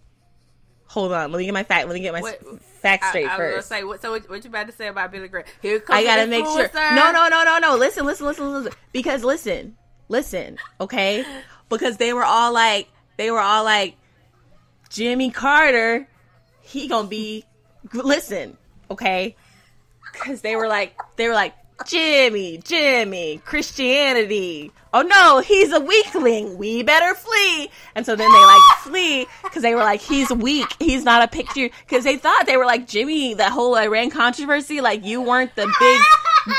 Hold on. Let me get my fact. Let me get my What- facts I, straight I gonna first. say what? So what, what you about to say about Billy Graham? Here comes I gotta the make sure. No, no, no, no, no. Listen, listen, listen, listen. Because listen, listen. Okay. Because they were all like, they were all like, Jimmy Carter. He gonna be. Listen. Okay. Because they were like, they were like, Jimmy, Jimmy, Christianity. Oh no, he's a weakling. We better flee. And so then they like flee because they were like, he's weak. He's not a picture. Because they thought they were like, Jimmy, the whole Iran controversy, like you weren't the big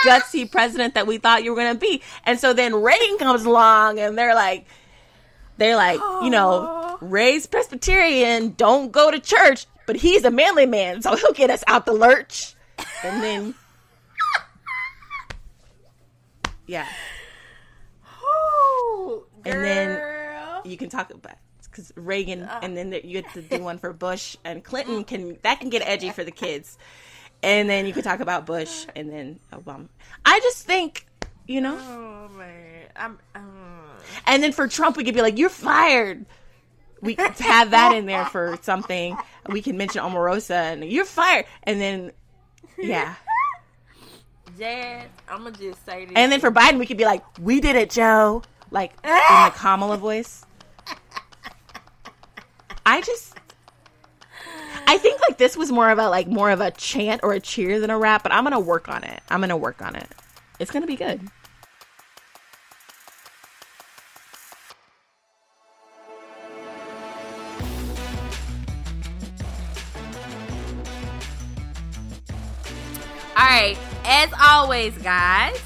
gutsy president that we thought you were going to be. And so then Reagan comes along and they're like, they're like, you know, raised Presbyterian, don't go to church, but he's a manly man, so he'll get us out the lurch. And then, yeah. Ooh, And then- you can talk about because Reagan, and then you get to do one for Bush and Clinton. Can that can get edgy for the kids, and then you can talk about Bush and then Obama. I just think, you know, Oh man, I'm. Um, and then for Trump, we could be like, "You're fired." We could have that in there for something. We can mention Omarosa and you're fired, and then yeah, Jazz, I'm gonna just say this. And then for Biden, we could be like, "We did it, Joe," like in the Kamala voice. I just, I think like this was more of a like more of a chant or a cheer than a rap, but I'm gonna work on it. I'm gonna work on it. It's gonna be good. As always, guys,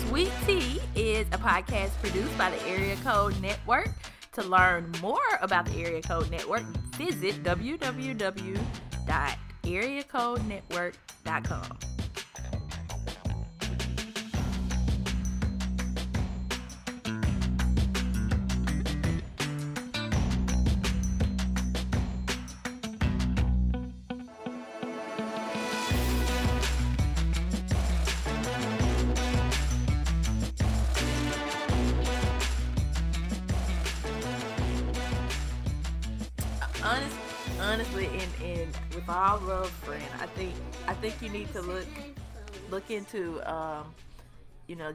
Sweet Tea is a podcast produced by the Area Code Network. To learn more about the Area Code Network, visit www.areacodenetwork.com. love, friend, I think I think you need to look look into, um, you know,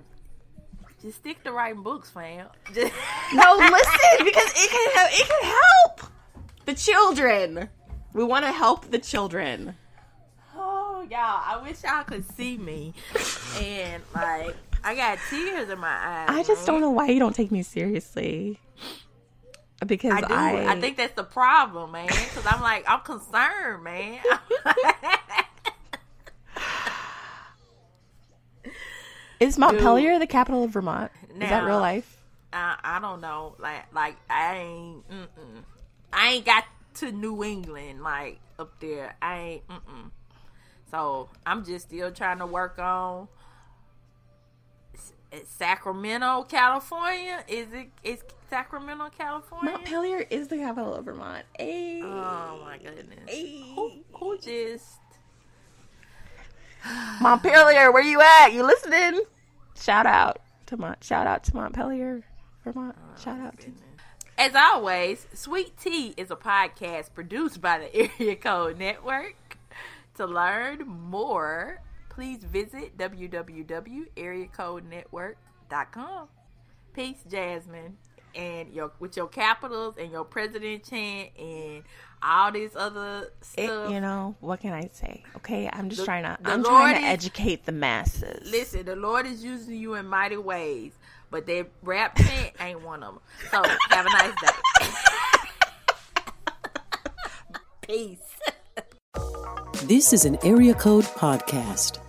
just stick to writing books, fam. Just, No, listen, because it can help. It can help the children. We want to help the children. oh, y'all, I wish y'all could see me, and like I got tears in my eyes. I just don't know why you don't take me seriously. Because I do. I, I, think that's the problem, man. Because I'm like, I'm concerned, man. is Montpelier the capital of Vermont? is that real life? I, I don't know. Like, like I ain't, mm-mm. I ain't got to New England like up there. I ain't. Mm-mm. So I'm just still trying to work on Sacramento, California. Is it? Is Sacramento, California? Montpelier is the capital of Vermont. Oh my goodness. Hey. Who, who just? Montpelier, where you at? You listening? Shout out to Mont. Shout out to Montpelier, Vermont. Oh, shout out to. As always, Sweet Tea is a podcast produced by the Area Code Network. To learn more, please visit www.areacodenetwork.com. Peace, Jasmine. And your with your capitals and your president chant and all these other It, stuff. you know what can I say? Okay, I'm just The- trying to. I'm Lord trying to is- educate the masses. Listen, the Lord is using you in mighty ways, but that rap chant ain't one of them. So have a nice day. Peace. This is an Area Code Podcast.